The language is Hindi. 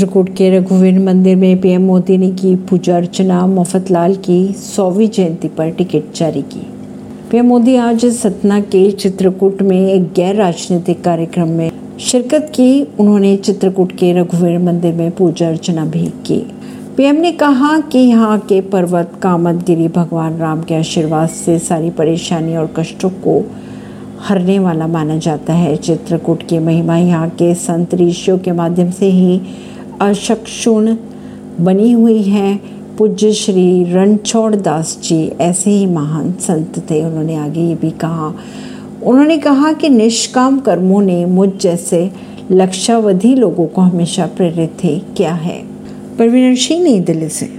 चित्रकूट के रघुवीर मंदिर में पीएम मोदी ने की पूजा अर्चना मुफतलाल की सौवीं जयंती पर टिकट जारी की। पीएम मोदी आज सतना के चित्रकूट में एक गैर राजनीतिक कार्यक्रम में शिरकत की। उन्होंने चित्रकूट के रघुवीर मंदिर में पूजा अर्चना भी की। पीएम ने कहा कि यहाँ के पर्वत, कामतगिरी, भगवान राम के आशीर्वाद से सारी परेशानी और कष्टों को हरने वाला माना जाता है। चित्रकूट की महिमा यहाँ के संत ऋषियों के माध्यम से ही अशक्षुण बनी हुई है। पूज्य श्री रणछोड़ दास जी, ऐसे ही महान संत थे, उन्होंने आगे ये भी कहा। उन्होंने कहा कि निष्काम कर्मों ने मुझ जैसे लक्षावधि लोगों को हमेशा प्रेरित थे। क्या है? परवीन सिंह नई दिल्ली से।